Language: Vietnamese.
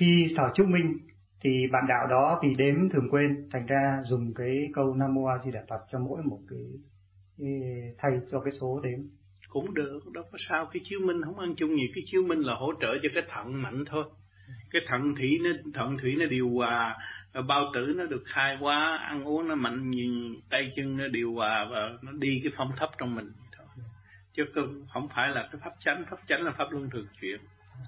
khi thở chúc minh thì bạn đạo đó vì đếm thường quên thành ra dùng cái câu nam mô a di đà phật cho mỗi một cái, cái thay cho cái số đếm. Cũng được đâu có sao cái chiếu minh không ăn chung nhiều cái chiếu minh là hỗ trợ cho cái thận mạnh thôi. Cái thận thủy nó thận thủy nó điều hòa bao tử nó được khai hóa ăn uống nó mạnh nhìn tay chân nó điều hòa và nó đi cái phong thấp trong mình thôi. Chứ không phải là cái pháp chánh pháp chánh là pháp luân thường chuyển.